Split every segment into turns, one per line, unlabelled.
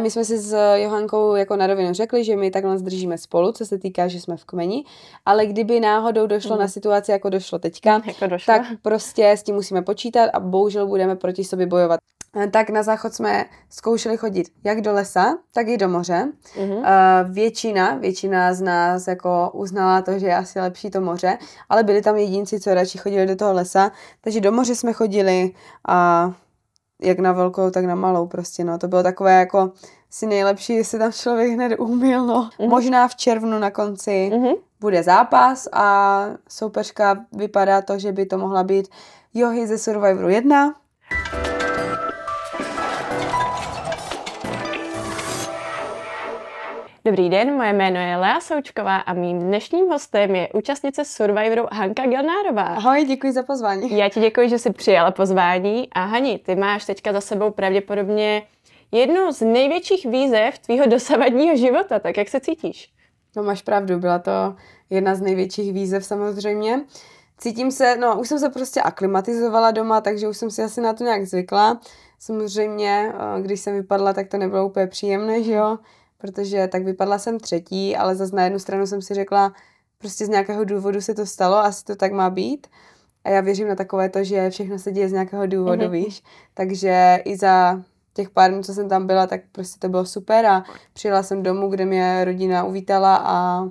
My jsme si s Johankou jako na rovinu řekli, že my takhle zdržíme spolu, co se týká, že jsme v kmeni, ale kdyby náhodou došlo mm. na situaci, jako došlo teďka,
jako došlo.
tak prostě s tím musíme počítat a bohužel budeme proti sobě bojovat. Tak na záchod jsme zkoušeli chodit jak do lesa, tak i do moře. Mm-hmm. Většina, většina z nás jako uznala to, že je asi lepší to moře, ale byli tam jedinci, co radši chodili do toho lesa, takže do moře jsme chodili a jak na velkou, tak na malou prostě, no. To bylo takové jako si nejlepší, jestli tam člověk hned umil, no. Mm-hmm. Možná v červnu na konci mm-hmm. bude zápas a soupeřka vypadá to, že by to mohla být Johy ze Survivoru 1.
Dobrý den, moje jméno je Lea Součková a mým dnešním hostem je účastnice Survivoru Hanka Gelnárová.
Ahoj, děkuji za pozvání.
Já ti děkuji, že jsi přijala pozvání. A Hani, ty máš teďka za sebou pravděpodobně jednu z největších výzev tvýho dosavadního života, tak jak se cítíš?
No máš pravdu, byla to jedna z největších výzev samozřejmě. Cítím se, no už jsem se prostě aklimatizovala doma, takže už jsem si asi na to nějak zvykla. Samozřejmě, eh, když jsem vypadla, tak to nebylo úplně příjemné, že jo protože tak vypadla jsem třetí, ale zase na jednu stranu jsem si řekla, prostě z nějakého důvodu se to stalo, asi to tak má být. A já věřím na takové to, že všechno se děje z nějakého důvodu, mm-hmm. víš. Takže i za těch pár dnů, co jsem tam byla, tak prostě to bylo super a přijela jsem domů, kde mě rodina uvítala a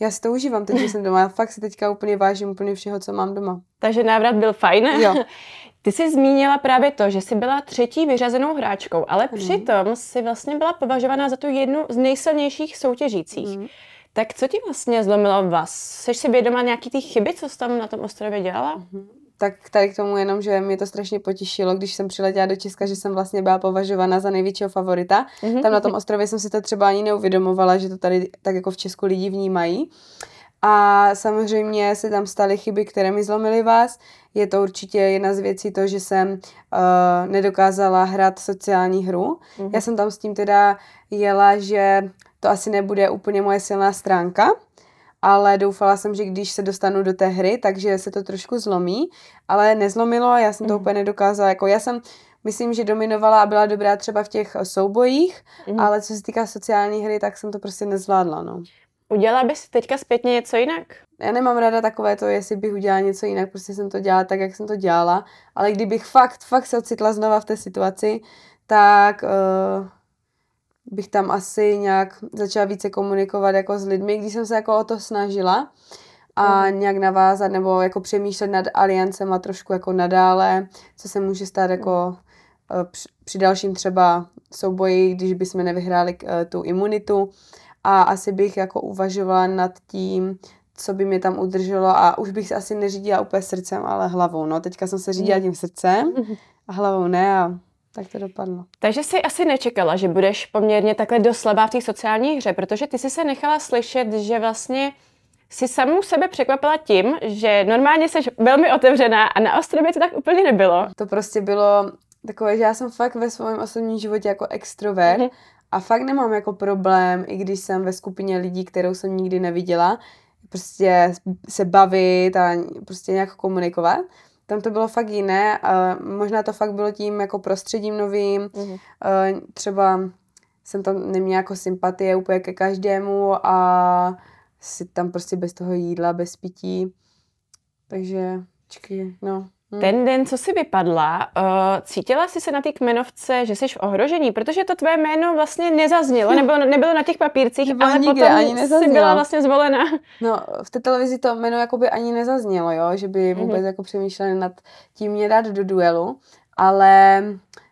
já si to užívám teď, že jsem doma. Fakt si teďka úplně vážím úplně všeho, co mám doma.
Takže návrat byl fajn.
Jo.
Ty jsi zmínila právě to, že jsi byla třetí vyřazenou hráčkou, ale mm. přitom jsi vlastně byla považovaná za tu jednu z nejsilnějších soutěžících. Mm. Tak co ti vlastně zlomilo vás? Jsi si vědoma nějaký ty chyby, co jsi tam na tom ostrově dělala? Mm.
Tak tady k tomu jenom, že mě to strašně potěšilo, když jsem přiletěla do Česka, že jsem vlastně byla považovaná za největšího favorita. Mm-hmm. Tam na tom ostrově jsem si to třeba ani neuvědomovala, že to tady tak jako v Česku lidi vnímají. A samozřejmě se tam staly chyby, které mi zlomily vás. Je to určitě jedna z věcí to, že jsem uh, nedokázala hrát sociální hru. Mm-hmm. Já jsem tam s tím teda jela, že to asi nebude úplně moje silná stránka, ale doufala jsem, že když se dostanu do té hry, takže se to trošku zlomí, ale nezlomilo, já jsem to mm-hmm. úplně nedokázala, jako já jsem myslím, že dominovala a byla dobrá třeba v těch soubojích, mm-hmm. ale co se týká sociální hry, tak jsem to prostě nezvládla, no.
Udělala bys teďka zpětně něco jinak?
Já nemám ráda takové to, jestli bych udělala něco jinak, prostě jsem to dělala tak, jak jsem to dělala, ale kdybych fakt, fakt se ocitla znova v té situaci, tak uh, bych tam asi nějak začala více komunikovat jako s lidmi, když jsem se jako o to snažila a mm. nějak navázat nebo jako přemýšlet nad aliancem a trošku jako nadále, co se může stát jako uh, při, při dalším třeba souboji, když bychom nevyhráli uh, tu imunitu a asi bych jako uvažovala nad tím, co by mě tam udrželo a už bych se asi neřídila úplně srdcem, ale hlavou. No, teďka jsem se řídila tím srdcem a hlavou ne a tak to dopadlo.
Takže jsi asi nečekala, že budeš poměrně takhle dost slabá v té sociální hře, protože ty jsi se nechala slyšet, že vlastně si samou sebe překvapila tím, že normálně jsi velmi otevřená a na ostrově to tak úplně nebylo.
To prostě bylo takové, že já jsem fakt ve svém osobním životě jako extrovert mm-hmm. A fakt nemám jako problém, i když jsem ve skupině lidí, kterou jsem nikdy neviděla, prostě se bavit a prostě nějak komunikovat. Tam to bylo fakt jiné. A možná to fakt bylo tím jako prostředím novým. Mm-hmm. Třeba jsem tam neměla jako sympatie úplně ke každému a si tam prostě bez toho jídla, bez pití. Takže, čekaj, no.
Hmm. Ten den, co jsi vypadla, uh, cítila jsi se na té kmenovce, že jsi v ohrožení? Protože to tvé jméno vlastně nezaznělo, nebylo, nebylo na těch papírcích, nebylo ale nikde, potom ani jsi byla vlastně zvolena.
No, v té televizi to jméno jakoby ani nezaznělo, jo? že by mhm. vůbec mm-hmm. jako přemýšleli nad tím mě dát do duelu, ale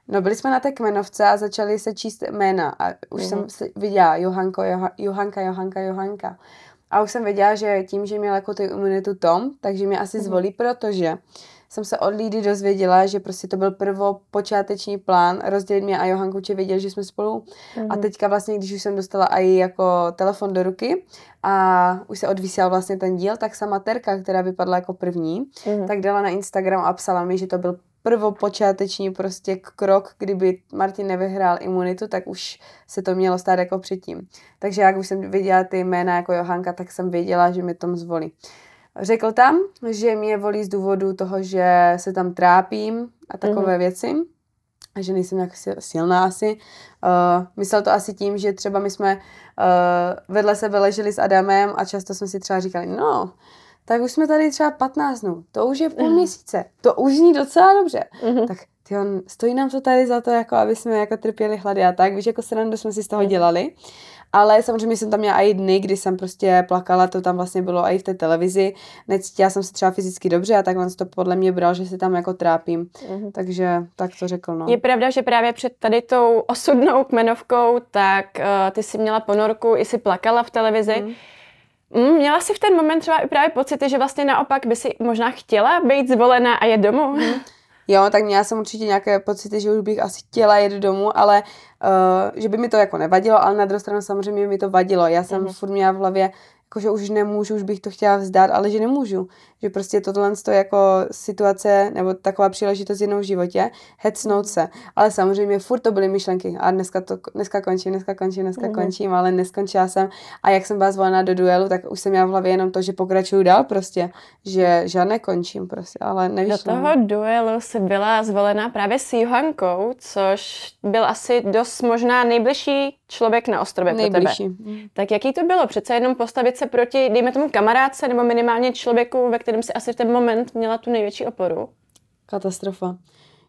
no byli jsme na té kmenovce a začali se číst jména a už mm-hmm. jsem viděla Johanko, Joha, Johanka, Johanka, Johanka. A už jsem věděla, že tím, že měl jako tu imunitu Tom, takže mě asi mm-hmm. zvolí, protože jsem se od Lídy dozvěděla, že prostě to byl prvopočáteční plán rozdělit mě a Johanku, či věděl, že jsme spolu. Mm-hmm. A teďka vlastně, když už jsem dostala i jako telefon do ruky a už se odvysílal vlastně ten díl, tak sama Terka, která vypadla jako první, mm-hmm. tak dala na Instagram a psala mi, že to byl prvopočáteční prostě krok, kdyby Martin nevyhrál imunitu, tak už se to mělo stát jako předtím. Takže jak už jsem viděla ty jména jako Johanka, tak jsem věděla, že mi tom zvolí. Řekl tam, že mě volí z důvodu toho, že se tam trápím a takové mm-hmm. věci. a že nejsem nějak silná asi. Uh, myslel to asi tím, že třeba my jsme uh, vedle sebe leželi s Adamem a často jsme si třeba říkali, no, tak už jsme tady třeba 15 dnů, to už je půl mhm. měsíce, to už zní docela dobře. Mm-hmm. Tak tyjo, stojí nám to tady za to, jako aby jsme jako trpěli hlady a tak, víš, jako srandu jsme si z toho mhm. dělali. Ale samozřejmě jsem tam měla i dny, kdy jsem prostě plakala, to tam vlastně bylo i v té televizi. Necítila jsem se třeba fyzicky dobře a takhle to podle mě bral, že si tam jako trápím. Mm-hmm. Takže tak to řekl, no.
Je pravda, že právě před tady tou osudnou kmenovkou, tak uh, ty si měla ponorku, i si plakala v televizi. Mm. Mm, měla jsi v ten moment třeba i právě pocity, že vlastně naopak by si možná chtěla být zvolená a jet domů? Mm.
Jo, tak měla jsem určitě nějaké pocity, že už bych asi chtěla jet domů, ale uh, že by mi to jako nevadilo, ale na druhou stranu samozřejmě mi to vadilo. Já jsem mm-hmm. furt měla v hlavě, jako, že už nemůžu, už bych to chtěla vzdát, ale že nemůžu. Že prostě tohle je jako situace nebo taková příležitost jednou v životě, hecnout se. Ale samozřejmě furt to byly myšlenky a dneska, to, dneska končím, dneska končím, dneska mm-hmm. končím, ale neskončila jsem. A jak jsem byla zvolená do duelu, tak už jsem měla v hlavě jenom to, že pokračuju dál prostě, že žádné končím prostě, ale nevíš.
Do toho duelu si byla zvolená právě s Johankou, což byl asi dost možná nejbližší člověk na ostrově
Nejbližší.
pro tebe. Tak jaký to bylo? Přece jenom postavit se proti, dejme tomu kamarádce nebo minimálně člověku, ve kterém si asi v ten moment měla tu největší oporu?
Katastrofa.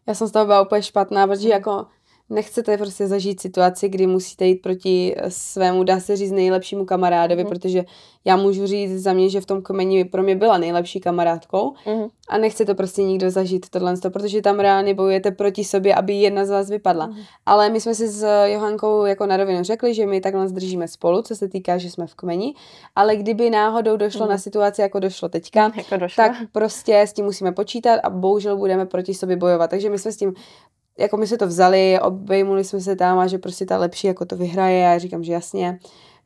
Já jsem z toho byla úplně špatná, protože jako nechcete prostě zažít situaci, kdy musíte jít proti svému, dá se říct, nejlepšímu kamarádovi, mm. protože já můžu říct za mě, že v tom kmeni pro mě byla nejlepší kamarádkou mm. a nechce to prostě nikdo zažít tohle, protože tam reálně bojujete proti sobě, aby jedna z vás vypadla. Mm. Ale my jsme si s Johankou jako na rovinu řekli, že my takhle zdržíme spolu, co se týká, že jsme v kmeni, ale kdyby náhodou došlo mm. na situaci, jako došlo teďka,
jako došlo.
tak prostě s tím musíme počítat a bohužel budeme proti sobě bojovat. Takže my jsme s tím jako my jsme to vzali, obejmuli jsme se tam a že prostě ta lepší jako to vyhraje a já říkám, že jasně.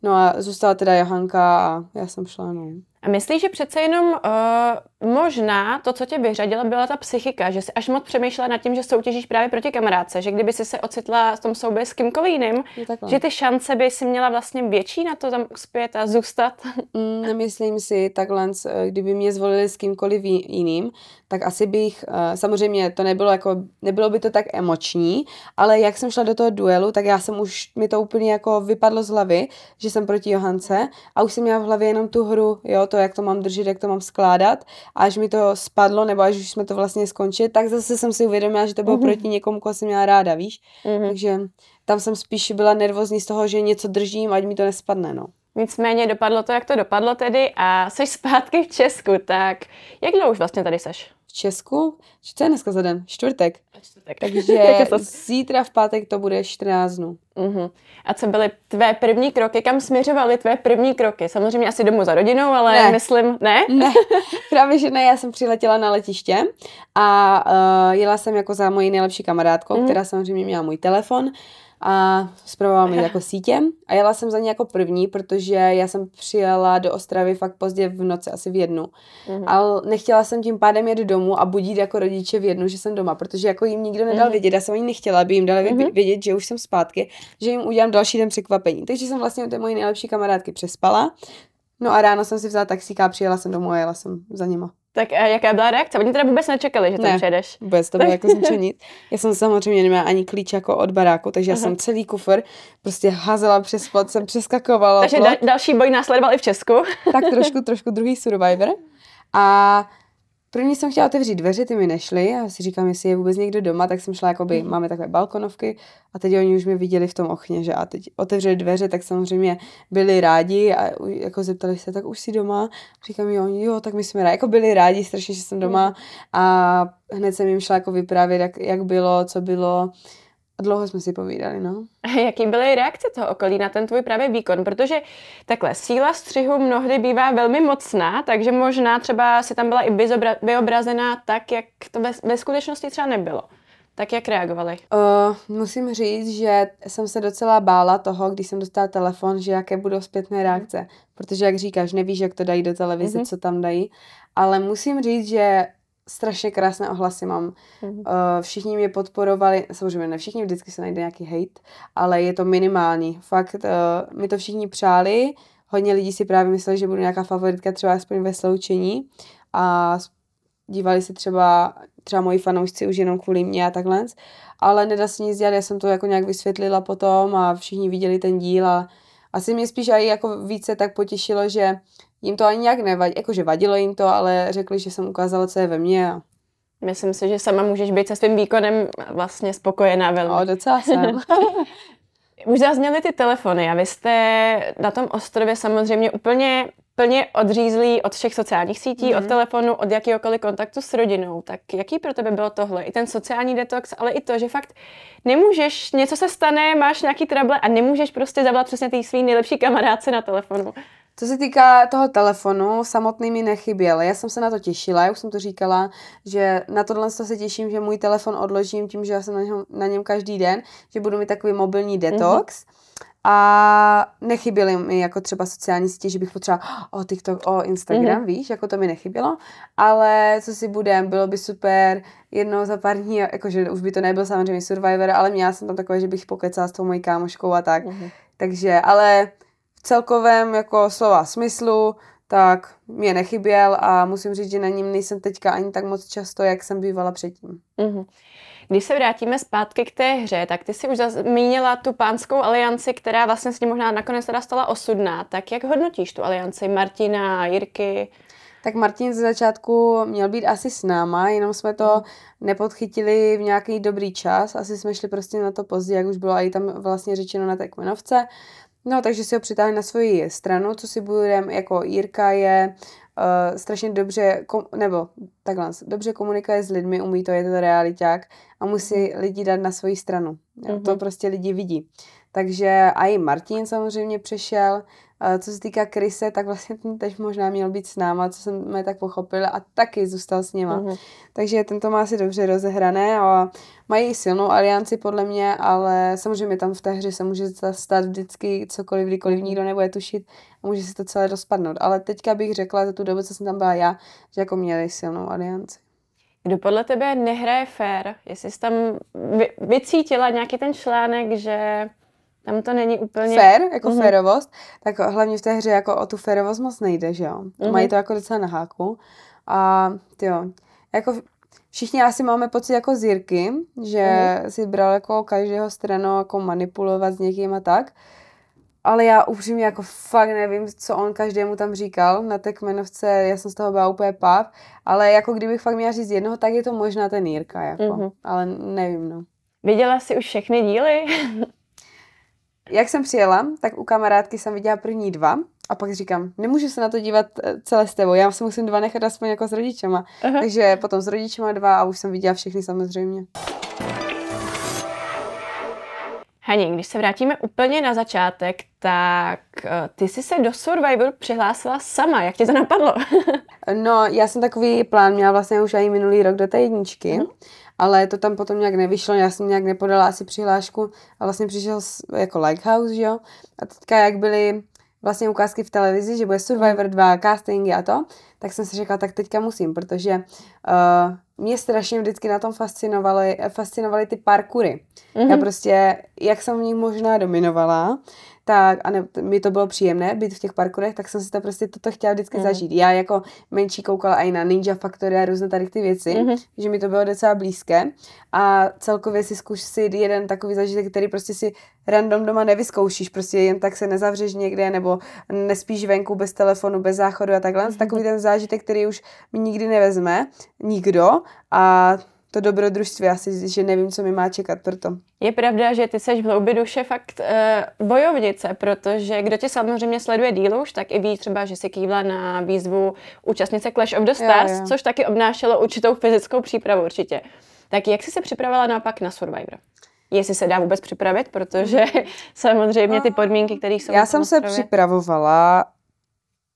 No a zůstala teda Johanka a já jsem šla, no.
A myslíš, že přece jenom uh, možná to, co tě vyřadilo, byla ta psychika, že jsi až moc přemýšlela nad tím, že soutěžíš právě proti kamarádce, že kdyby si se ocitla v tom souboji s kýmkoliv jiným, že ty šance by si měla vlastně větší na to tam uspět a zůstat?
Mm, nemyslím si takhle, kdyby mě zvolili s kýmkoliv jiným, tak asi bych, uh, samozřejmě to nebylo jako, nebylo by to tak emoční, ale jak jsem šla do toho duelu, tak já jsem už, mi to úplně jako vypadlo z hlavy, že jsem proti Johance a už jsem měla v hlavě jenom tu hru, jo, to, jak to mám držet, jak to mám skládat. A až mi to spadlo, nebo až už jsme to vlastně skončili, tak zase jsem si uvědomila, že to bylo mm-hmm. proti někomu, koho jsem měla ráda, víš? Mm-hmm. Takže tam jsem spíš byla nervózní z toho, že něco držím, ať mi to nespadne, no.
Nicméně dopadlo to, jak to dopadlo tedy a jsi zpátky v Česku, tak jak dlouho už vlastně tady seš?
V Česku. Co je dneska za den? Čtvrtek.
Čtvrtek.
Takže zítra v pátek to bude 14 dnů.
Uh-huh. A co byly tvé první kroky? Kam směřovaly tvé první kroky? Samozřejmě asi domů za rodinou, ale ne. myslím, ne?
Ne, právě že ne. Já jsem přiletěla na letiště a uh, jela jsem jako za mojí nejlepší kamarádkou, uh-huh. která samozřejmě měla můj telefon a zpravovala mi jako sítě a jela jsem za ní jako první, protože já jsem přijela do Ostravy fakt pozdě v noci, asi v jednu. Mm-hmm. Ale nechtěla jsem tím pádem jet domů a budit jako rodiče v jednu, že jsem doma, protože jako jim nikdo nedal mm-hmm. vědět, já jsem ani nechtěla, aby jim dali mm-hmm. vědět, že už jsem zpátky, že jim udělám další den překvapení. Takže jsem vlastně u té mojí nejlepší kamarádky přespala. No a ráno jsem si vzala taxíka a přijela jsem domů a jela jsem za nima.
Tak a jaká byla reakce? Oni teda vůbec nečekali, že tam ne, přijedeš.
vůbec, to bylo jako zničení. Já jsem samozřejmě neměla ani klíč jako od baráku, takže já jsem celý kufr prostě házela přes plot, jsem přeskakovala
Takže da- další boj následoval i v Česku.
tak trošku, trošku druhý Survivor. A První jsem chtěla otevřít dveře, ty mi nešly. A si říkám, jestli je vůbec někdo doma, tak jsem šla, jakoby, mm. máme takové balkonovky. A teď oni už mě viděli v tom okně, že a teď otevřeli dveře, tak samozřejmě byli rádi a jako zeptali se, tak už jsi doma? Říkám, jo, jo, tak my jsme rádi, jako byli rádi strašně, že jsem doma. A hned jsem jim šla jako vyprávět, jak, jak bylo, co bylo, a dlouho jsme si povídali, no.
A jaký byly reakce toho okolí na ten tvůj právě výkon? Protože takhle, síla střihu mnohdy bývá velmi mocná, takže možná třeba si tam byla i vyobrazená tak, jak to ve, ve skutečnosti třeba nebylo. Tak jak reagovali?
Uh, musím říct, že jsem se docela bála toho, když jsem dostala telefon, že jaké budou zpětné reakce. Mm. Protože jak říkáš, nevíš, jak to dají do televize, mm-hmm. co tam dají. Ale musím říct, že strašně krásné ohlasy mám. Mm-hmm. Všichni mě podporovali, samozřejmě ne všichni, vždycky se najde nějaký hate, ale je to minimální. Fakt uh, mi to všichni přáli, hodně lidí si právě mysleli, že budu nějaká favoritka třeba aspoň ve sloučení a dívali se třeba, třeba moji fanoušci už jenom kvůli mě a takhle. ale nedá se nic dělat, já jsem to jako nějak vysvětlila potom a všichni viděli ten díl a asi mě spíš i jako více tak potěšilo, že jim to ani nějak nevadí, jakože vadilo jim to, ale řekli, že jsem ukázala, co je ve mně a
Myslím si, že sama můžeš být se svým výkonem vlastně spokojená velmi.
No, docela jsem.
Už zazněly ty telefony a vy jste na tom ostrově samozřejmě úplně plně odřízlí od všech sociálních sítí, mm-hmm. od telefonu, od jakéhokoliv kontaktu s rodinou. Tak jaký pro tebe bylo tohle? I ten sociální detox, ale i to, že fakt nemůžeš, něco se stane, máš nějaký trable a nemůžeš prostě zavolat přesně ty svý nejlepší kamarádce na telefonu.
Co se týká toho telefonu, samotný mi nechyběl. Já jsem se na to těšila, já už jsem to říkala, že na tohle se těším, že můj telefon odložím tím, že já jsem na něm, na něm každý den, že budu mít takový mobilní detox. Mm-hmm. A nechyběly mi jako třeba sociální sítě, že bych potřebovala o oh, TikTok, o oh, Instagram, mm-hmm. víš, jako to mi nechybělo. Ale co si budem, bylo by super jednou za pár dní, jakože už by to nebyl samozřejmě Survivor, ale měla jsem tam takové, že bych pokecala s tou mojí kámoškou a tak. Mm-hmm. Takže, ale v celkovém jako slova smyslu, tak mě nechyběl a musím říct, že na ním nejsem teďka ani tak moc často, jak jsem bývala předtím. Mm-hmm.
Když se vrátíme zpátky k té hře, tak ty si už zmínila tu pánskou alianci, která vlastně s ní možná nakonec teda stala osudná. Tak jak hodnotíš tu alianci Martina, Jirky?
Tak Martin ze začátku měl být asi s náma, jenom jsme to hmm. nepodchytili v nějaký dobrý čas. Asi jsme šli prostě na to pozdě, jak už bylo i tam vlastně řečeno na té kmenovce. No, takže si ho přitáhli na svoji stranu, co si budeme, jako Jirka je uh, strašně dobře, kom, nebo takhle, dobře komunikuje s lidmi, umí to, je to realiták a musí lidi dát na svoji stranu. Mm-hmm. To prostě lidi vidí. Takže a i Martin samozřejmě přešel, co se týká Krise, tak vlastně ten teď možná měl být s náma, co jsme tak pochopili a taky zůstal s nima. Uh-huh. Takže tento má asi dobře rozehrané a mají silnou alianci podle mě, ale samozřejmě tam v té hře se může stát vždycky cokoliv, kdykoliv nikdo nebude tušit a může se to celé rozpadnout. Ale teďka bych řekla za tu dobu, co jsem tam byla já, že jako měli silnou alianci.
Kdo podle tebe nehraje fair? Jestli jsi tam vycítila nějaký ten článek, že tam to není úplně...
Fair, jako mm-hmm. férovost, tak hlavně v té hře jako o tu férovost moc nejde, že jo. Mm-hmm. Mají to jako docela na háku. A jo, jako všichni asi máme pocit jako zírky, že mm-hmm. si bral jako každého stranu jako manipulovat s někým a tak. Ale já upřímně jako fakt nevím, co on každému tam říkal na té kmenovce, já jsem z toho byla úplně pav, ale jako kdybych fakt měla říct jednoho, tak je to možná ten Jirka, jako. Mm-hmm. ale nevím, no.
Viděla jsi už všechny díly?
jak jsem přijela, tak u kamarádky jsem viděla první dva a pak říkám, nemůžu se na to dívat eh, celé s tebou, já si musím dva nechat aspoň jako s rodičema. Aha. Takže potom s rodičema dva a už jsem viděla všechny samozřejmě.
Hani, když se vrátíme úplně na začátek, tak eh, ty jsi se do Survivor přihlásila sama. Jak tě to napadlo?
no, já jsem takový plán měla vlastně už i minulý rok do té jedničky. Uh-huh ale to tam potom nějak nevyšlo, já jsem nějak nepodala asi přihlášku a vlastně přišel jako Likehouse, že jo, a teďka jak byly vlastně ukázky v televizi, že bude Survivor 2, castingy a to, tak jsem si řekla, tak teďka musím, protože uh, mě strašně vždycky na tom fascinovaly, fascinovaly ty parkury. Mm-hmm. Já prostě, jak jsem v nich možná dominovala, tak a ne, mi to bylo příjemné být v těch parkourech, tak jsem si to prostě toto chtěla vždycky mm. zažít. Já jako menší koukala i na Ninja Factory a různé tady ty věci, mm-hmm. že mi to bylo docela blízké a celkově si zkusit jeden takový zažitek, který prostě si random doma nevyzkoušíš, prostě jen tak se nezavřeš někde nebo nespíš venku bez telefonu, bez záchodu a takhle. Mm-hmm. Takový ten zážitek, který už mi nikdy nevezme nikdo a to dobrodružství, asi, že nevím, co mi má čekat proto.
Je pravda, že ty seš v hloubi duše fakt uh, bojovnice, protože kdo tě samozřejmě sleduje díl už, tak i ví třeba, že si kývla na výzvu účastnice Clash of the Stars, jo, jo. což taky obnášelo určitou fyzickou přípravu určitě. Tak jak jsi se připravila naopak na Survivor? Jestli se dá vůbec připravit, protože samozřejmě ty podmínky, které jsou...
Já jsem se připravovala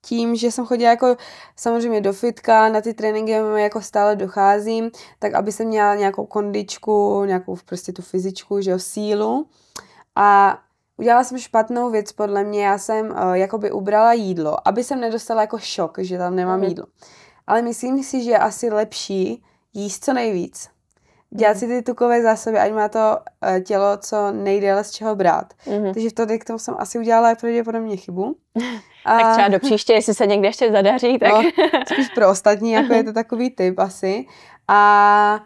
tím, že jsem chodila jako samozřejmě do fitka, na ty tréninky jako stále docházím, tak aby jsem měla nějakou kondičku, nějakou prostě tu fyzičku, že jo, sílu. A udělala jsem špatnou věc podle mě, já jsem uh, jakoby ubrala jídlo, aby jsem nedostala jako šok, že tam nemám mm. jídlo. Ale myslím si, že je asi lepší jíst co nejvíc dělat si ty tukové zásoby, ať má to uh, tělo co nejdéle z čeho brát. Mm-hmm. Takže v to, k tomu jsem asi udělala pravděpodobně chybu.
A... tak třeba do příště, jestli se někde ještě zadaří, tak...
No, spíš pro ostatní, jako je to takový typ asi. A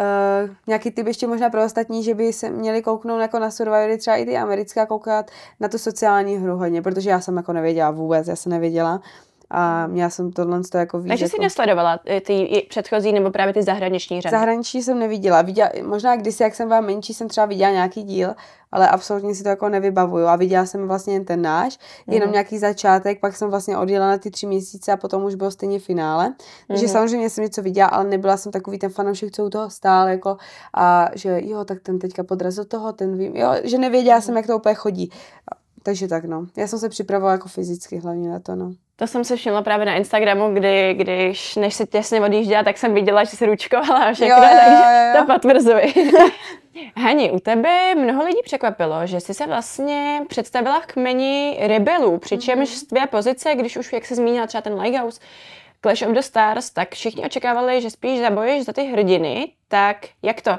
Uh, nějaký typ ještě možná pro ostatní, že by se měli kouknout jako na Survivory, třeba i ty americké, a koukat na tu sociální hru hodně, protože já jsem jako nevěděla vůbec, já jsem nevěděla. A měla jsem tohle to jako víc.
Takže
jako...
jsi nesledovala eh, ty předchozí nebo právě ty zahraniční řady?
Zahraniční jsem neviděla. Viděla, možná kdysi, jak jsem byla menší, jsem třeba viděla nějaký díl, ale absolutně si to jako nevybavuju. A viděla jsem vlastně jen ten náš, mm-hmm. jenom nějaký začátek, pak jsem vlastně odjela na ty tři měsíce a potom už bylo stejně finále. Takže mm-hmm. samozřejmě jsem něco viděla, ale nebyla jsem takový ten fanoušek, co u toho stál, jako a že jo, tak ten teďka podrazil toho, ten vím, jo, že nevěděla mm-hmm. jsem, jak to úplně chodí. Takže tak no. Já jsem se připravovala jako fyzicky hlavně na to, no.
To jsem se všimla právě na Instagramu, kdy, když než se těsně odjížděla, tak jsem viděla, že se ručkovala a všechno, jo, jo, takže jo, jo. to potvrzuji. Hani, u tebe mnoho lidí překvapilo, že jsi se vlastně představila v kmeni rebelů, přičemž mm-hmm. tvé pozice, když už, jak se zmínila třeba ten Lighthouse, Clash of the Stars, tak všichni očekávali, že spíš zabojíš za ty hrdiny, tak jak to?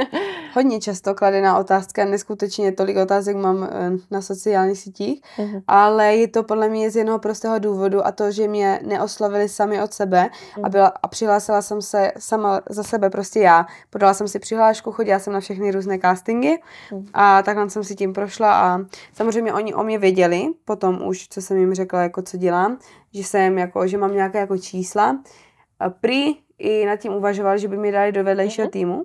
Hodně často kladená otázka, neskutečně tolik otázek mám eh, na sociálních sítích, uh-huh. ale je to podle mě z jednoho prostého důvodu a to, že mě neoslovili sami od sebe uh-huh. a, byla, a přihlásila jsem se sama za sebe prostě já. Podala jsem si přihlášku, chodila jsem na všechny různé castingy uh-huh. a takhle jsem si tím prošla a samozřejmě oni o mě věděli, potom už, co jsem jim řekla, jako co dělám, že jsem jako, že mám nějaké jako čísla. A prý i nad tím uvažoval, že by mi dali do vedlejšího mm-hmm. týmu,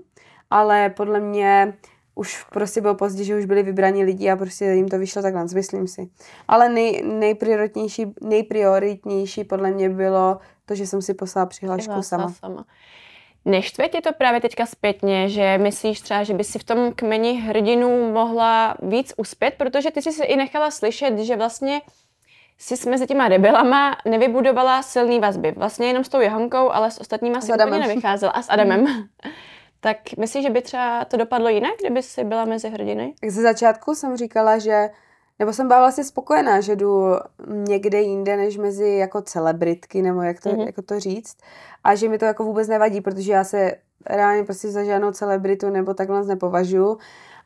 ale podle mě už prostě bylo pozdě, že už byli vybraní lidi a prostě jim to vyšlo takhle, myslím si. Ale nej, nejprioritnější, nejprioritnější podle mě bylo to, že jsem si poslala přihlášku sama. sama.
Neštve tě to právě teďka zpětně, že myslíš třeba, že by si v tom kmeni hrdinů mohla víc uspět, protože ty jsi se i nechala slyšet, že vlastně si mezi těma rebelama nevybudovala silný vazby. Vlastně jenom s tou Johankou, ale s ostatníma si úplně nevycházela. A s Adamem. Mm. tak myslíš, že by třeba to dopadlo jinak, kdyby si byla mezi hrdiny?
Ze začátku jsem říkala, že nebo jsem byla vlastně spokojená, že jdu někde jinde, než mezi jako celebritky, nebo jak to, mm-hmm. jako to říct. A že mi to jako vůbec nevadí, protože já se reálně prostě za žádnou celebritu nebo takhle nepovažuji.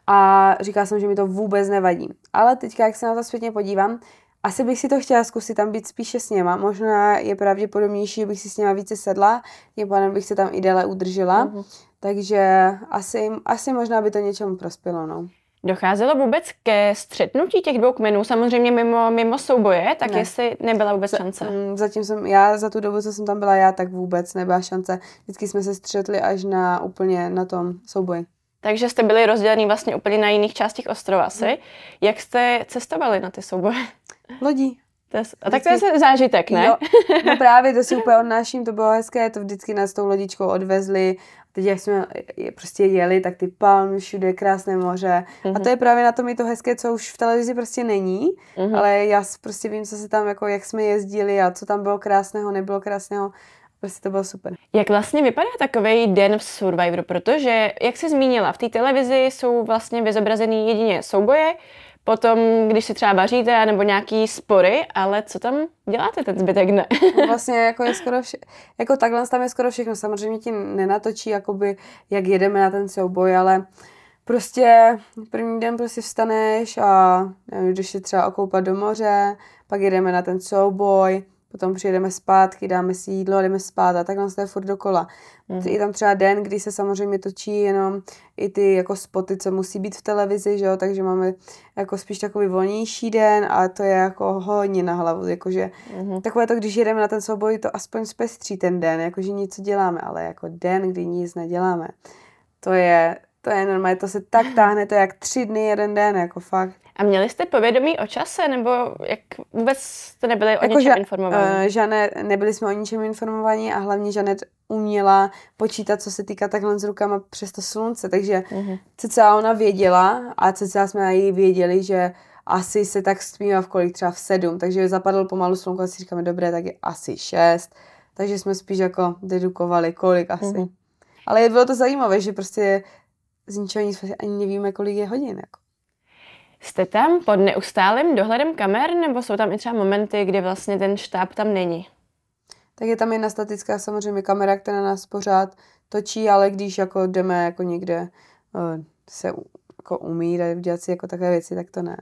A říkala jsem, že mi to vůbec nevadí. Ale teďka, jak se na to zpětně podívám, asi bych si to chtěla zkusit tam být spíše s něma. Možná je pravděpodobnější, že bych si s něma více sedla, tím pádem bych se tam i déle udržela. Mm-hmm. Takže asi, asi možná by to něčemu prospělo, no.
Docházelo vůbec ke střetnutí těch dvou kmenů, samozřejmě mimo, mimo souboje, tak ne. jestli nebyla vůbec šance?
Mm, zatím jsem, já za tu dobu, co jsem tam byla já, tak vůbec nebyla šance. Vždycky jsme se střetli až na úplně na tom souboji.
Takže jste byli rozdělení vlastně úplně na jiných částích ostrova asi. Hmm. Jak jste cestovali na ty souboje?
Lodí.
To je, a tak to je zážitek, ne? Jo,
no právě, to si úplně odnáším, to bylo hezké, to vždycky nás tou lodičkou odvezli. Teď, jak jsme prostě jeli, tak ty palmy všude, krásné moře. Mm-hmm. A mhm. to je právě na tom i to hezké, co už v televizi prostě není, mm-hmm. ale já prostě vím, co se tam, jako jak jsme jezdili a co tam bylo krásného, nebylo krásného. Prostě to bylo super.
Jak vlastně vypadá takový den v Survivoru? Protože, jak jsi zmínila, v té televizi jsou vlastně vyzobrazený jedině souboje, potom, když si třeba vaříte, nebo nějaký spory, ale co tam děláte ten zbytek dne?
vlastně jako je skoro vše, jako takhle tam je skoro všechno. Samozřejmě ti nenatočí, jakoby, jak jedeme na ten souboj, ale prostě první den prostě vstaneš a nevím, když si třeba okoupat do moře, pak jedeme na ten souboj, potom přijedeme zpátky, dáme si jídlo, jdeme spát a tak nás to je furt dokola. Mm. Je tam třeba den, kdy se samozřejmě točí jenom i ty jako spoty, co musí být v televizi, že jo? takže máme jako spíš takový volnější den a to je jako hodně na hlavu, jakože mm. takové to, když jedeme na ten souboj, to aspoň zpestří ten den, jakože něco děláme, ale jako den, kdy nic neděláme, to je, to je normálně, to se tak táhne, to je jak tři dny, jeden den, jako fakt.
A měli jste povědomí o čase, nebo jak vůbec jste nebyli o jako něčem ža- informovaní?
Uh, žane, nebyli jsme o ničem informovaní a hlavně Žanet uměla počítat, co se týká takhle s rukama přes to slunce, takže uh-huh. cca ona věděla a cca jsme i věděli, že asi se tak stmívá v kolik, třeba v sedm, takže zapadl pomalu slunko a si říkáme, dobré, tak je asi šest, takže jsme spíš jako dedukovali, kolik asi. Uh-huh. Ale bylo to zajímavé, že prostě z ničeho nic ani nevíme, kolik je hodin. Jako.
Jste tam pod neustálým dohledem kamer, nebo jsou tam i třeba momenty, kdy vlastně ten štáb tam není?
Tak je tam jedna statická samozřejmě kamera, která nás pořád točí, ale když jako jdeme jako někde uh, se jako umít a dělat si jako takové věci, tak to ne.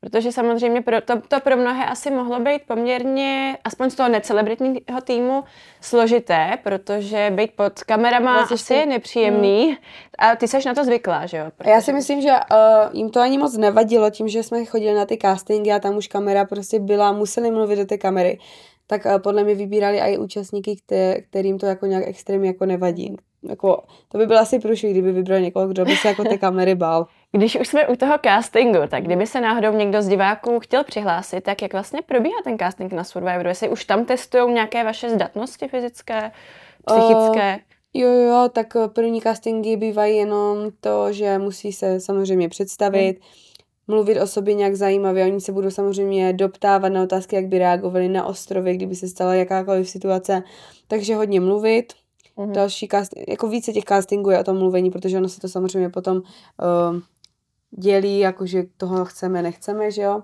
Protože samozřejmě pro, to, to pro mnohé asi mohlo být poměrně, aspoň z toho necelebritního týmu, složité, protože být pod kamerama vlastně asi je nepříjemný. Hmm. A ty seš na to zvyklá, že jo?
Protože... Já si myslím, že uh, jim to ani moc nevadilo tím, že jsme chodili na ty castingy a tam už kamera prostě byla, museli mluvit do té kamery. Tak uh, podle mě vybírali i účastníky, kter- kterým to jako nějak extrémně jako nevadí. Jako, to by bylo asi průšvih, kdyby vybral někoho, kdo by se jako té kamery bál.
Když už jsme u toho castingu, tak kdyby se náhodou někdo z diváků chtěl přihlásit, tak jak vlastně probíhá ten casting na Survivoru? Jestli už tam testují nějaké vaše zdatnosti fyzické, psychické? Uh,
jo, jo, tak první castingy bývají jenom to, že musí se samozřejmě představit, hmm. mluvit o sobě nějak zajímavě. Oni se budou samozřejmě doptávat na otázky, jak by reagovali na ostrově, kdyby se stala jakákoliv situace. Takže hodně mluvit. Mm-hmm. Další cast, jako více těch castingů je o tom mluvení, protože ono se to samozřejmě potom uh, dělí, jakože toho chceme, nechceme, že jo.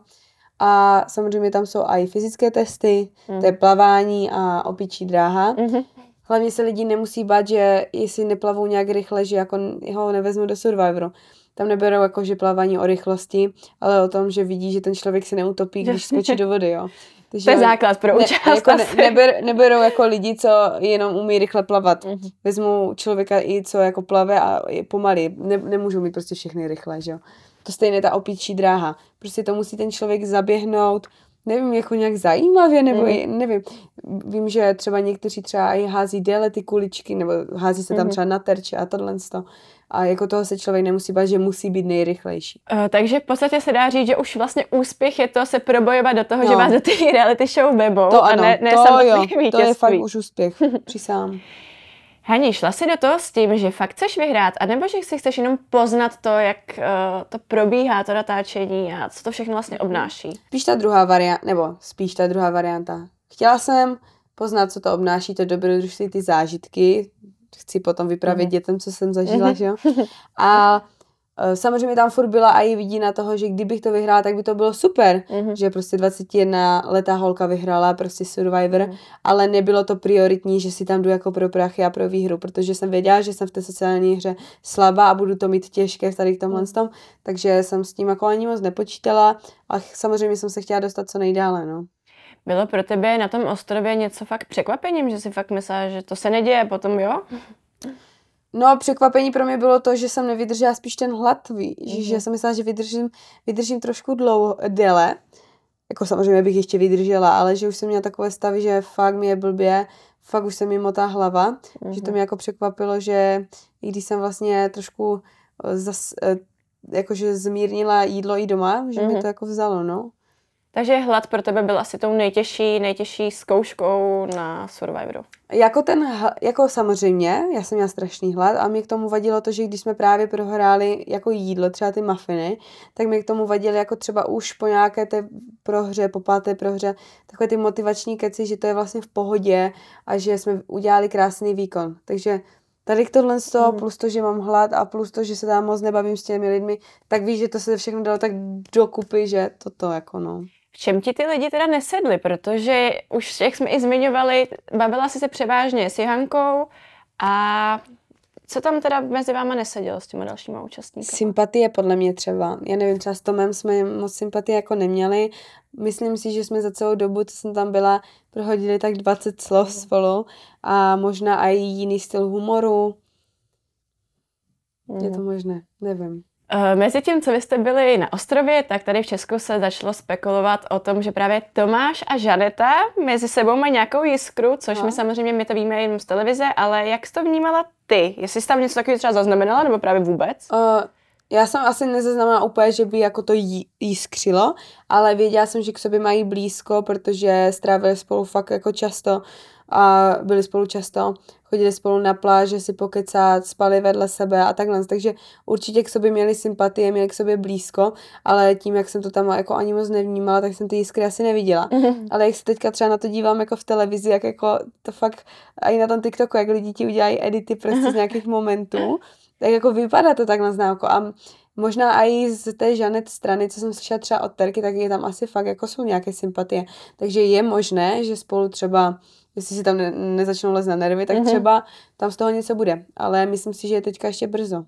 A samozřejmě tam jsou i fyzické testy, mm. to je plavání a opičí dráha. Mm-hmm. Hlavně se lidi nemusí bát, že jestli neplavou nějak rychle, že jako ho nevezmu do Survivoru. Tam neberou jako, že plavání o rychlosti, ale o tom, že vidí, že ten člověk se neutopí, když skočí do vody, jo.
Takže to je základ pro účast. Ne,
jako ne, neber, neberou jako lidi, co jenom umí rychle plavat. Mm-hmm. Vezmu člověka i, co jako plave a je pomalý. Ne, nemůžou mít prostě všechny rychle, že jo. To stejně ta opičí dráha. Prostě to musí ten člověk zaběhnout, nevím, jako nějak zajímavě, nebo mm. nevím. Vím, že třeba někteří třeba i hází déle ty kuličky, nebo hází se tam mm. třeba na terče a tohle. A jako toho se člověk nemusí bát, že musí být nejrychlejší.
Uh, takže v podstatě se dá říct, že už vlastně úspěch je to se probojovat do toho, no. že vás do té reality show webou
to ano,
a ne, ne
to jo, vítězství. to je fakt už úspěch, přísám.
Hani, šla si do toho s tím, že fakt chceš vyhrát, anebo že si chceš jenom poznat to, jak uh, to probíhá, to natáčení a co to všechno vlastně obnáší?
Spíš ta druhá varianta, nebo spíš ta druhá varianta. Chtěla jsem poznat, co to obnáší, to dobrodružství, ty zážitky, chci potom vyprávět mm. dětem, co jsem zažila, mm. že jo. A Eh, samozřejmě tam furt byla i vidina toho, že kdybych to vyhrála, tak by to bylo super, mm-hmm. že prostě 21 letá holka vyhrála prostě Survivor, mm. ale nebylo to prioritní, že si tam jdu jako pro prachy a pro výhru, protože jsem věděla, že jsem v té sociální hře slabá a budu to mít těžké v tady k tomhle mm. tom, takže jsem s tím jako ani moc nepočítala a samozřejmě jsem se chtěla dostat co nejdále, no.
Bylo pro tebe na tom ostrově něco fakt překvapením, že si fakt myslela, že to se neděje potom, jo?
No, překvapení pro mě bylo to, že jsem nevydržela spíš ten hlad, víš, mm-hmm. že jsem myslela, že vydržím, vydržím trošku dlouho, déle. Jako samozřejmě bych ještě vydržela, ale že už jsem měla takové stavy, že fakt mi je blbě, fakt už se mi motá hlava, mm-hmm. že to mě jako překvapilo, že i když jsem vlastně trošku eh, zas, eh, jakože zmírnila jídlo i doma, že mm-hmm. mi mhm. to jako vzalo, no.
Takže hlad pro tebe byl asi tou nejtěžší, nejtěžší zkouškou na Survivoru.
Jako ten, jako samozřejmě, já jsem měla strašný hlad a mě k tomu vadilo to, že když jsme právě prohráli jako jídlo, třeba ty mafiny, tak mi k tomu vadilo jako třeba už po nějaké té prohře, po páté prohře, takové ty motivační keci, že to je vlastně v pohodě a že jsme udělali krásný výkon. Takže tady k tohle z toho, mm. plus to, že mám hlad a plus to, že se tam moc nebavím s těmi lidmi, tak víš, že to se všechno dalo tak dokupy, že toto jako no.
V čem ti ty lidi teda nesedli? Protože už, jak jsme i zmiňovali, bavila jsi se převážně s Jihankou a co tam teda mezi váma nesedělo s těma dalšíma účastníky?
Sympatie podle mě třeba. Já nevím, třeba s Tomem jsme moc sympatie jako neměli. Myslím si, že jsme za celou dobu, co jsem tam byla, prohodili tak 20 slov spolu a možná i jiný styl humoru. Mm. Je to mhm. možné, nevím.
Eh, mezi tím, co vy jste byli na ostrově, tak tady v Česku se začalo spekulovat o tom, že právě Tomáš a Žaneta mezi sebou mají nějakou jiskru, což no. my samozřejmě my to víme jenom z televize, ale jak jsi to vnímala ty? Jestli jsi tam něco takového třeba zaznamenala, nebo právě vůbec? Uh,
já jsem asi nezaznamenala úplně, že by jako to jí, jiskřilo, ale věděla jsem, že k sobě mají blízko, protože strávili spolu fakt jako často a byli spolu často, chodili spolu na pláže si pokecat, spali vedle sebe a takhle. Takže určitě k sobě měli sympatie, měli k sobě blízko, ale tím, jak jsem to tam jako ani moc nevnímala, tak jsem ty jiskry asi neviděla. Mm-hmm. Ale jak se teďka třeba na to dívám jako v televizi, jak jako to fakt, a i na tom TikToku, jak lidi ti udělají edity prostě z nějakých momentů, tak jako vypadá to takhle známko. A možná i z té Žanet strany, co jsem slyšela třeba od Terky, tak je tam asi fakt jako jsou nějaké sympatie. Takže je možné, že spolu třeba jestli si tam ne, nezačnou les na nervy, tak mm-hmm. třeba tam z toho něco bude. Ale myslím si, že je teďka ještě brzo.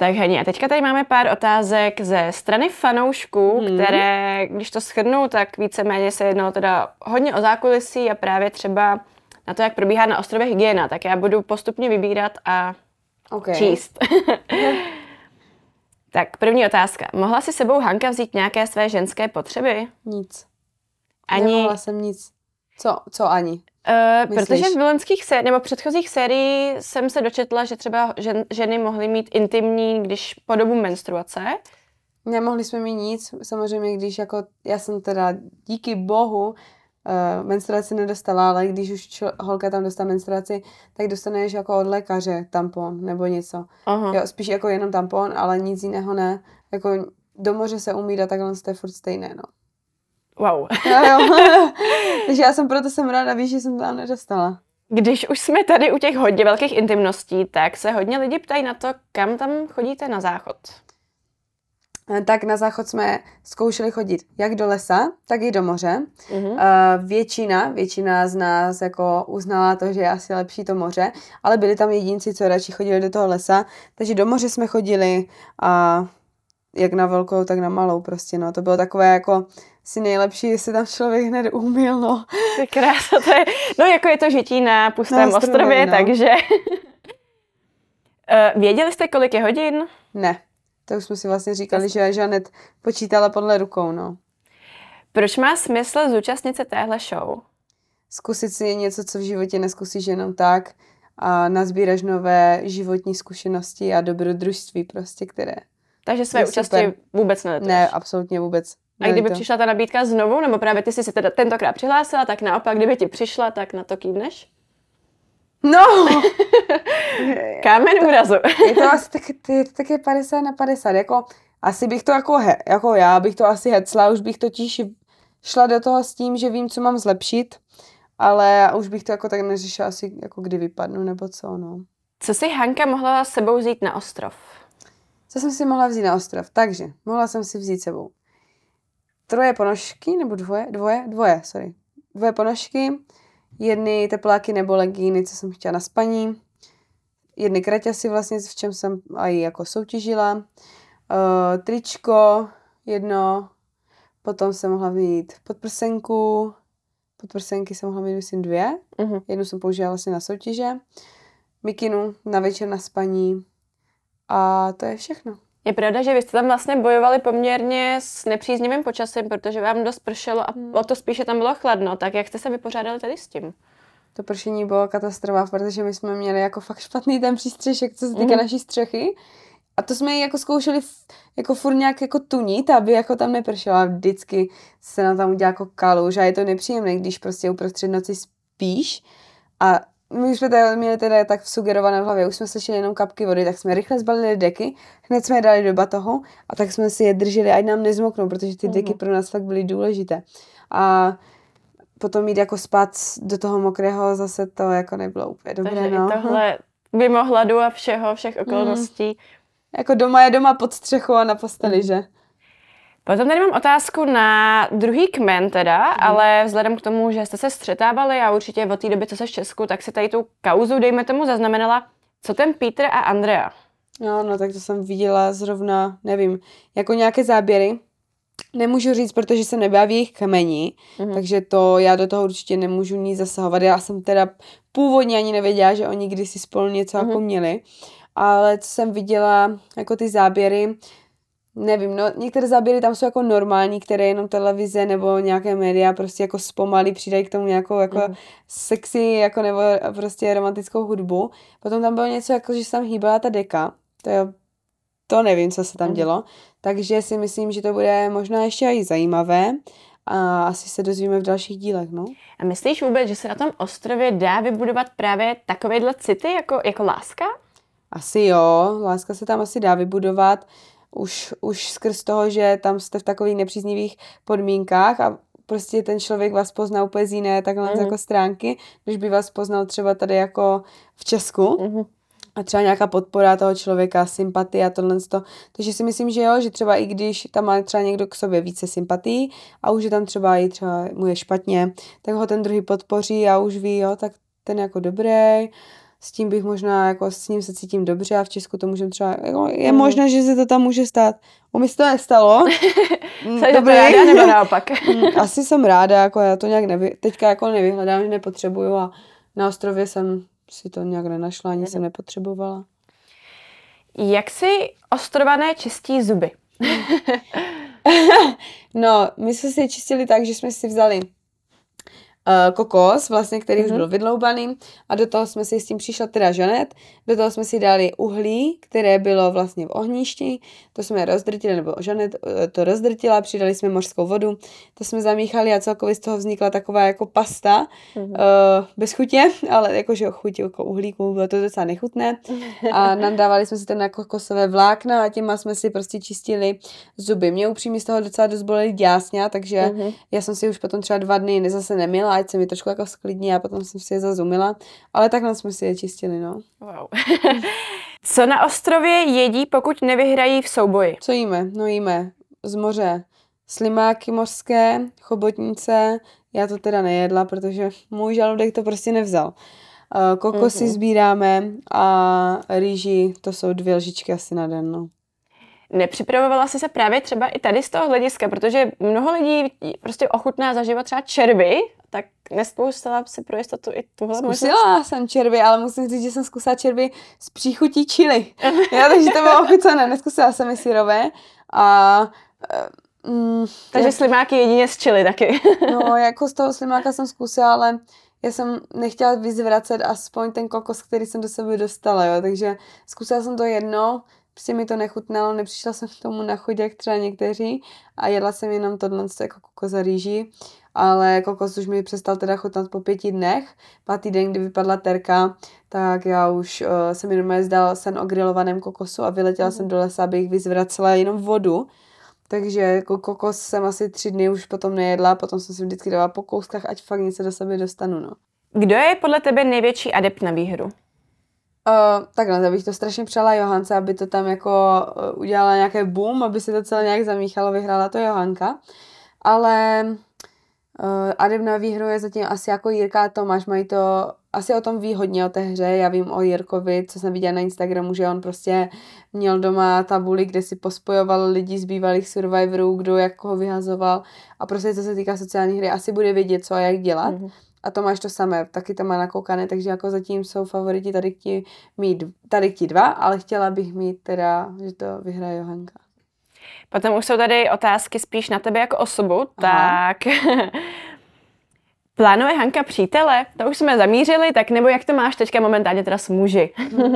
Tak Hení, a teďka tady máme pár otázek ze strany fanoušků, hmm. které, když to shrnu, tak víceméně se jednalo teda hodně o zákulisí a právě třeba na to, jak probíhá na ostrově hygiena. Tak já budu postupně vybírat a okay. číst. tak první otázka. Mohla si sebou Hanka vzít nějaké své ženské potřeby?
Nic. Ani... Nemohla jsem nic. Co, co ani?
Uh, protože v vilenských sériích, nebo předchozích sérií jsem se dočetla, že třeba žen, ženy mohly mít intimní, když po dobu menstruace.
Nemohli jsme mít nic, samozřejmě, když jako, já jsem teda díky bohu uh, menstruaci nedostala, ale když už čl- holka tam dostane menstruaci, tak dostaneš jako od lékaře tampon nebo něco. Aha. Jo, spíš jako jenom tampon, ale nic jiného ne. Jako do moře se umít a takhle to je furt stejné, no.
Wow.
Jo, jo. Takže já jsem proto jsem ráda, víš, že jsem tam nedostala.
Když už jsme tady u těch hodně velkých intimností, tak se hodně lidi ptají na to, kam tam chodíte na záchod.
Eh, tak na záchod jsme zkoušeli chodit jak do lesa, tak i do moře. Mm-hmm. Většina, většina z nás jako uznala to, že je asi lepší to moře, ale byli tam jedinci, co radši chodili do toho lesa, takže do moře jsme chodili a jak na velkou, tak na malou prostě, no. To bylo takové jako si nejlepší, jestli tam člověk hned umil, no.
To je krása, to je, no jako je to žití na pustém na ostrově, no. takže... Eh, věděli jste, kolik je hodin?
Ne, to už jsme si vlastně říkali, že Žanet počítala podle rukou, no.
Proč má smysl zúčastnit se téhle show?
Zkusit si něco, co v životě neskusíš jenom tak a nazbíraš nové životní zkušenosti a dobrodružství prostě, které
takže své účasti vůbec nelituješ?
Ne, absolutně vůbec.
A kdyby to. přišla ta nabídka znovu, nebo právě ty jsi si teda tentokrát přihlásila, tak naopak, kdyby ti přišla, tak na to kývneš?
No!
Kámen úrazu.
je to asi tak, ty, tak je 50 na 50. Jako, asi bych to jako, he, jako já bych to asi hecla, už bych totiž šla do toho s tím, že vím, co mám zlepšit, ale už bych to jako tak neřešila asi, jako kdy vypadnu, nebo co, no.
Co si Hanka mohla s sebou vzít na ostrov?
Co jsem si mohla vzít na ostrov? Takže, mohla jsem si vzít sebou troje ponožky, nebo dvoje, dvoje, dvoje, sorry. Dvoje ponožky, jedny tepláky nebo legíny, co jsem chtěla na spaní, jedny kraťasy vlastně, v čem jsem aj jako soutěžila, uh, tričko, jedno, potom jsem mohla mít podprsenku, podprsenky jsem mohla mít myslím dvě, uh-huh. jednu jsem použila vlastně na soutěže, mikinu na večer na spaní. A to je všechno.
Je pravda, že vy jste tam vlastně bojovali poměrně s nepříznivým počasím, protože vám dost pršelo a hmm. o to spíše tam bylo chladno. Tak jak jste se vypořádali tady s tím?
To pršení bylo katastrofa, protože my jsme měli jako fakt špatný ten přístřešek, co se týká mm. naší střechy. A to jsme jako zkoušeli jako furt nějak jako tunit, aby jako tam nepršelo. A vždycky se nám tam udělá jako kaluž a je to nepříjemné, když prostě uprostřed noci spíš a my jsme tady měli teda tak sugerované v hlavě, už jsme slyšeli jenom kapky vody, tak jsme rychle zbalili deky, hned jsme je dali do batohu a tak jsme si je drželi, ať nám nezmoknou, protože ty deky mhm. pro nás fakt byly důležité. A potom jít jako spát do toho mokrého, zase to jako nebylo úplně dobré.
Takže no. tohle mimo hladu a všeho, všech okolností. Mm.
Jako doma je doma pod střechou a na posteli, mm. že?
Potom tady mám otázku na druhý kmen teda, hmm. ale vzhledem k tomu, že jste se střetávali a určitě od té doby, co se v Česku, tak si tady tu kauzu, dejme tomu, zaznamenala. Co ten Peter a Andrea?
No, no, tak to jsem viděla zrovna, nevím, jako nějaké záběry. Nemůžu říct, protože se nebaví jejich kmeni, mm-hmm. takže to já do toho určitě nemůžu nic zasahovat. Já jsem teda původně ani nevěděla, že oni kdysi spolu něco mm-hmm. jako měli, ale co jsem viděla, jako ty záběry, nevím, no některé záběry tam jsou jako normální, které jenom televize nebo nějaké média prostě jako zpomalí, přidají k tomu nějakou jako mm. sexy jako nebo prostě romantickou hudbu. Potom tam bylo něco jako, že se tam hýbala ta deka, to je, to nevím, co se tam mm. dělo, takže si myslím, že to bude možná ještě i zajímavé a asi se dozvíme v dalších dílech, no.
A myslíš vůbec, že se na tom ostrově dá vybudovat právě takovéhle city jako, jako láska?
Asi jo, láska se tam asi dá vybudovat už, už skrz toho, že tam jste v takových nepříznivých podmínkách a prostě ten člověk vás pozná úplně z jiné takhle mm-hmm. jako stránky, než by vás poznal třeba tady jako v Česku. Mm-hmm. A třeba nějaká podpora toho člověka, sympatie a tohle. Takže si myslím, že jo, že třeba i když tam má třeba někdo k sobě více sympatí a už je tam třeba i třeba mu je špatně, tak ho ten druhý podpoří a už ví, jo, tak ten jako dobrý, s tím bych možná, jako s ním se cítím dobře a v Česku to můžeme třeba, jako, je mm. možné, že se to tam může stát. U mě se to nestalo.
Jsi Dobrý. ráda nebo naopak?
Mm, asi jsem ráda, jako já to nějak nevy, teďka jako nevyhledám, že nepotřebuju a na ostrově jsem si to nějak nenašla, ani jsem nepotřebovala.
Jak si ostrované čistí zuby?
no, my jsme si je čistili tak, že jsme si vzali uh, kokos, vlastně, který mm-hmm. už mhm. byl vydloubaný a do toho jsme si s tím přišla teda Žanet, do toho jsme si dali uhlí, které bylo vlastně v ohništi, to jsme rozdrtili, nebo Žanet uh, to rozdrtila, přidali jsme mořskou vodu, to jsme zamíchali a celkově z toho vznikla taková jako pasta, mm-hmm. uh, bez chutě, ale jakože chutě jako uhlíku, bylo to docela nechutné a nadávali jsme si ten jako kokosové vlákna a těma jsme si prostě čistili zuby. Mě upřímně z toho docela dost bolely dásňa, takže mm-hmm. já jsem si už potom třeba dva dny zase neměla, ať se mi trošku jako sklidní a potom jsem si je zazumila, ale takhle jsme si je čistili, no. Wow.
Co na ostrově jedí, pokud nevyhrají v souboji?
Co jíme? No jíme z moře slimáky mořské, chobotnice, já to teda nejedla, protože můj žaludek to prostě nevzal. Eh, kokosy mm-hmm. sbíráme a rýži, to jsou dvě lžičky asi na den, no.
Nepřipravovala jsi se právě třeba i tady z toho hlediska, protože mnoho lidí prostě ochutná zažívat třeba červy, tak neskoušela si pro jistotu i tuhle
Zkusila možnost? jsem červy, ale musím říct, že jsem zkusila červy s příchutí čili. Já, takže to bylo ochucené, neskusila jsem i syrové. A
Mm, Takže jak... slimáky jedině z čili taky.
no, jako z toho slimáka jsem zkusila, ale já jsem nechtěla vyzvracet aspoň ten kokos, který jsem do sebe dostala, jo, takže zkusila jsem to jedno, prostě mi to nechutnalo, nepřišla jsem k tomu na chuť, jak třeba někteří a jedla jsem jenom tohle jako kokos a rýži, ale kokos už mi přestal teda chutnat po pěti dnech. Pátý den, kdy vypadla terka, tak já už uh, jsem jenom zdal sen o grilovaném kokosu a vyletěla mm. jsem do lesa, abych vyzvracela jenom vodu, takže jako kokos jsem asi tři dny už potom nejedla, potom jsem si vždycky dala po kouskách, ať fakt něco do sebe dostanu, no.
Kdo je podle tebe největší adept na výhru?
Uh, takhle, já bych to strašně přála Johance, aby to tam jako uh, udělala nějaké boom, aby se to celé nějak zamíchalo, vyhrála to Johanka. Ale uh, adept na výhru je zatím asi jako Jirka a Tomáš, mají to asi o tom ví hodně o té hře. Já vím o Jirkovi, co jsem viděla na Instagramu, že on prostě měl doma tabuli, kde si pospojoval lidi z bývalých survivorů, kdo jak ho vyhazoval. A prostě co se týká sociální hry, asi bude vědět, co a jak dělat. Mm-hmm. A to máš to samé, taky to má nakoukané, takže jako zatím jsou favoriti tady ti mít, tady ti dva, ale chtěla bych mít teda, že to vyhraje Johanka.
Potom už jsou tady otázky spíš na tebe jako osobu, Aha. tak Plánuje Hanka přítele? To už jsme zamířili, tak nebo jak to máš teďka momentálně teda s muži?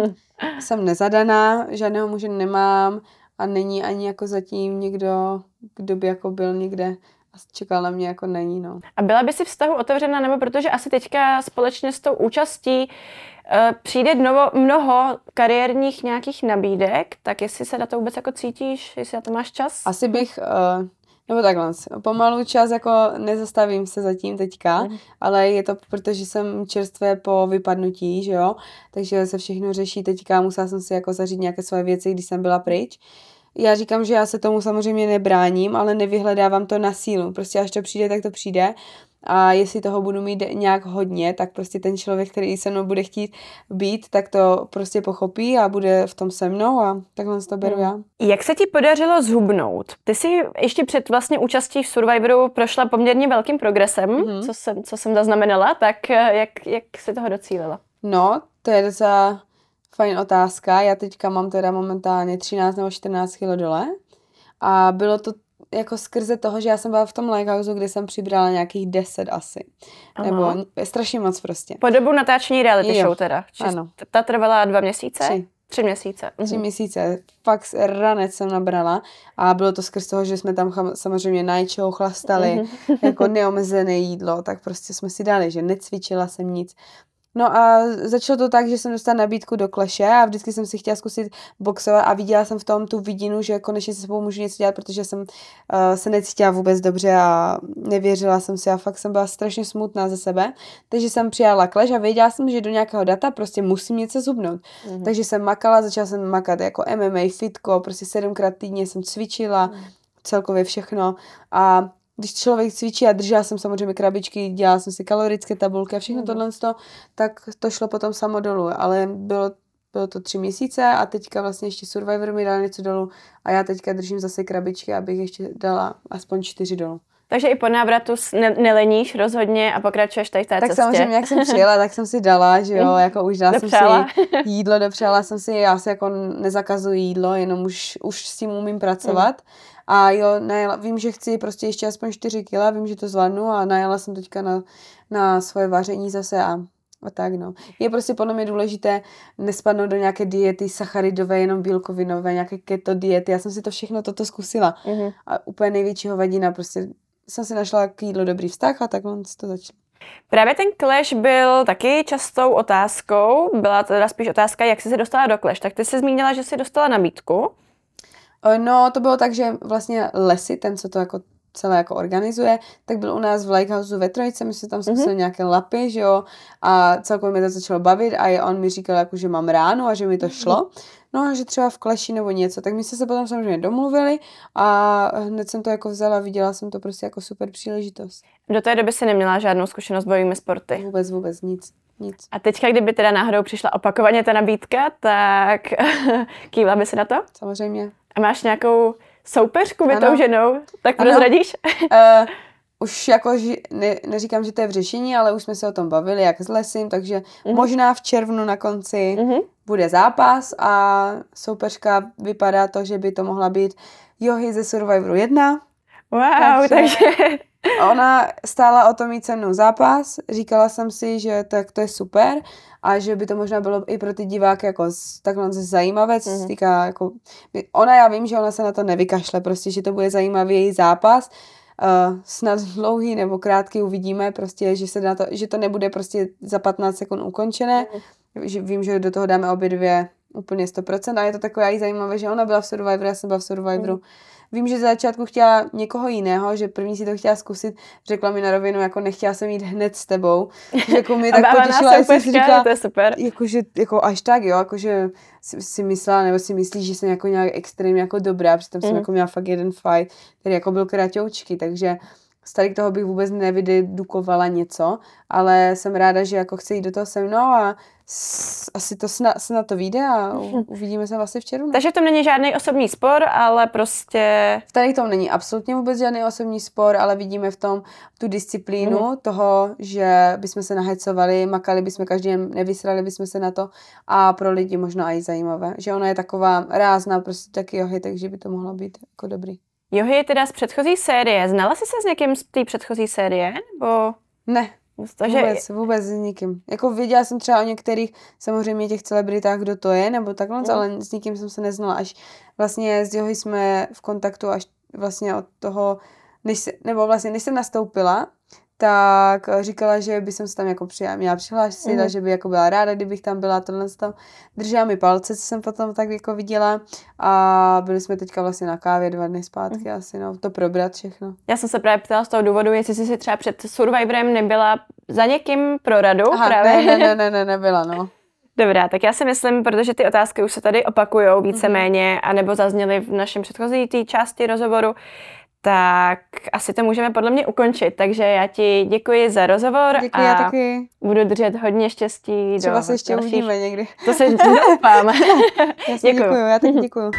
Jsem nezadaná, žádného muže nemám a není ani jako zatím někdo, kdo by jako byl někde a čekal na mě jako není, no.
A byla by si vztahu otevřená, nebo protože asi teďka společně s tou účastí uh, přijde mnoho, mnoho kariérních nějakých nabídek, tak jestli se na to vůbec jako cítíš, jestli na to máš čas?
Asi bych uh, nebo takhle, pomalu čas jako nezastavím se zatím teďka, mm. ale je to protože jsem čerstvé po vypadnutí, že jo, takže se všechno řeší teďka, musela jsem si jako zařídit nějaké svoje věci, když jsem byla pryč. Já říkám, že já se tomu samozřejmě nebráním, ale nevyhledávám to na sílu. Prostě až to přijde, tak to přijde a jestli toho budu mít nějak hodně, tak prostě ten člověk, který se mnou bude chtít být, tak to prostě pochopí a bude v tom se mnou a takhle to beru já.
Jak se ti podařilo zhubnout? Ty jsi ještě před vlastně účastí v Survivoru prošla poměrně velkým progresem, mm-hmm. co, jsem, co jsem zaznamenala, tak eh, jak, jak se toho docílila?
No, to je docela fajn otázka. Já teďka mám teda momentálně 13 nebo 14 kg dole a bylo to jako skrze toho, že já jsem byla v tom Lighthouse, kde jsem přibrala nějakých 10 asi. Aha. Nebo strašně moc prostě.
Po dobu natáčení reality jo. show teda. Čist, ano. Ta trvala dva měsíce?
Tři.
Tři měsíce.
Tři mhm. měsíce. Fakt ranec jsem nabrala a bylo to skrz toho, že jsme tam samozřejmě najčeho chlastali, mhm. jako neomezené jídlo, tak prostě jsme si dali, že necvičila jsem nic. No a začalo to tak, že jsem dostala nabídku do kleše a vždycky jsem si chtěla zkusit boxovat a viděla jsem v tom tu vidinu, že konečně se sebou můžu něco dělat, protože jsem uh, se necítila vůbec dobře a nevěřila jsem si a fakt jsem byla strašně smutná ze sebe. Takže jsem přijala kleš a věděla jsem, že do nějakého data prostě musím něco zubnout. Mm-hmm. Takže jsem makala, začala jsem makat jako MMA, fitko, prostě sedmkrát týdně jsem cvičila, mm-hmm. celkově všechno a když člověk cvičí a držela jsem samozřejmě krabičky, dělala jsem si kalorické tabulky a všechno mm. tohle, tak to šlo potom samo dolů, ale bylo, bylo to tři měsíce a teďka vlastně ještě Survivor mi dal něco dolů a já teďka držím zase krabičky, abych ještě dala aspoň čtyři dolů.
Takže i po návratu ne- neleníš rozhodně a pokračuješ tady v té
tak
cestě.
samozřejmě, jak jsem přijela, tak jsem si dala, že jo, jako už dala dopřála. jsem si jídlo, dopřála jsem si, já si jako nezakazuji jídlo, jenom už, už s tím umím pracovat. Mm. A jo, najela, vím, že chci prostě ještě aspoň 4 kila, vím, že to zvládnu a najela jsem teďka na, na svoje vaření zase a a tak no. Je prostě podle mě důležité nespadnout do nějaké diety sacharidové, jenom bílkovinové, nějaké keto diety. Já jsem si to všechno toto zkusila. Mm-hmm. A úplně největšího vadina, prostě jsem si našla k jídlu dobrý vztah a tak on to začalo.
Právě ten clash byl taky častou otázkou. Byla to teda spíš otázka, jak jsi se dostala do clash. Tak ty jsi zmínila, že jsi dostala nabídku.
No, to bylo tak, že vlastně Lesy, ten, co to jako celé jako organizuje, tak byl u nás v Lighthouse ve Trojce, my jsme tam zkusili mm-hmm. nějaké lapy, že jo, a celkově mi to začalo bavit a on mi říkal, jako, že mám ráno a že mi to šlo. Mm-hmm. No a že třeba v kleši nebo něco, tak my jsme se potom samozřejmě domluvili a hned jsem to jako vzala, viděla jsem to prostě jako super příležitost.
Do té doby se neměla žádnou zkušenost s bojovými sporty?
Vůbec, vůbec nic. Nic.
A teďka, kdyby teda náhodou přišla opakovaně ta nabídka, tak kývla by se na to?
Samozřejmě.
A máš nějakou soupeřku vytouženou? Tak prozradíš?
uh, už jako ne, neříkám, že to je v řešení, ale už jsme se o tom bavili, jak s lesím, takže uh-huh. možná v červnu na konci uh-huh. Bude zápas a soupeřka vypadá to, že by to mohla být Johy ze Survivoru 1.
Wow, takže, takže...
Ona stála o tom mít se mnou zápas, říkala jsem si, že tak to je super a že by to možná bylo i pro ty diváky jako takhle zajímavé, co se mhm. týká jako, ona já vím, že ona se na to nevykašle, prostě, že to bude zajímavý její zápas, uh, snad dlouhý nebo krátký uvidíme, prostě, že, se na to, že to nebude prostě za 15 sekund ukončené, mm. že vím, že do toho dáme obě dvě úplně 100% a je to takové i zajímavé, že ona byla v Survivoru, já jsem byla v Survivoru, mm Vím, že za začátku chtěla někoho jiného, že první si to chtěla zkusit, řekla mi na rovinu, jako nechtěla jsem jít hned s tebou. Že jako mi tak potěšila, jsem si říkala,
to je super.
Jako, že, jako až tak, jo, jako, že si, si myslela, nebo si myslíš, že jsem jako nějak extrémně jako dobrá, přitom mm. jsem jako měla fakt jeden fight, který jako byl kratoučky, takže z tady toho bych vůbec nevydedukovala něco, ale jsem ráda, že jako chce jít do toho se mnou a asi to snad, snad to vyjde a u, uvidíme se vlastně v červnu.
Takže to není žádný osobní spor, ale prostě...
V tady tom není absolutně vůbec žádný osobní spor, ale vidíme v tom tu disciplínu mm. toho, že bychom se nahecovali, makali bychom každý den, nevysrali bychom se na to a pro lidi možná i zajímavé, že ona je taková rázná prostě taky johy, takže by to mohlo být jako dobrý.
Johy je teda z předchozí série. Znala jsi se s někým z té předchozí série? Nebo...
Ne, takže... Vůbec, vůbec s nikým. Jako věděla jsem třeba o některých samozřejmě těch celebritách, kdo to je, nebo takhle, mm. ale s nikým jsem se neznala. Až vlastně s Johy jsme v kontaktu až vlastně od toho, než se, nebo vlastně než jsem nastoupila, tak říkala, že by jsem se tam jako přijala, měla přihlásit mm. že by jako byla ráda, kdybych tam byla, tohle tam držela mi palce, co jsem potom tak jako viděla a byli jsme teďka vlastně na kávě dva dny zpátky mm. asi, no, to probrat všechno.
Já jsem se právě ptala z toho důvodu, jestli jsi si třeba před Survivorem nebyla za někým pro radu
Aha,
právě.
Ne, ne, ne, ne, nebyla, no.
Dobrá, tak já si myslím, protože ty otázky už se tady opakují víceméně, mm-hmm. anebo zazněly v našem předchozí té části rozhovoru, tak asi to můžeme podle mě ukončit. Takže já ti děkuji za rozhovor
děkuji, a já taky.
budu držet hodně štěstí.
Třeba do se ještě dalších... uvidíme někdy.
To se doufám.
děkuji. děkuji, já taky děkuji.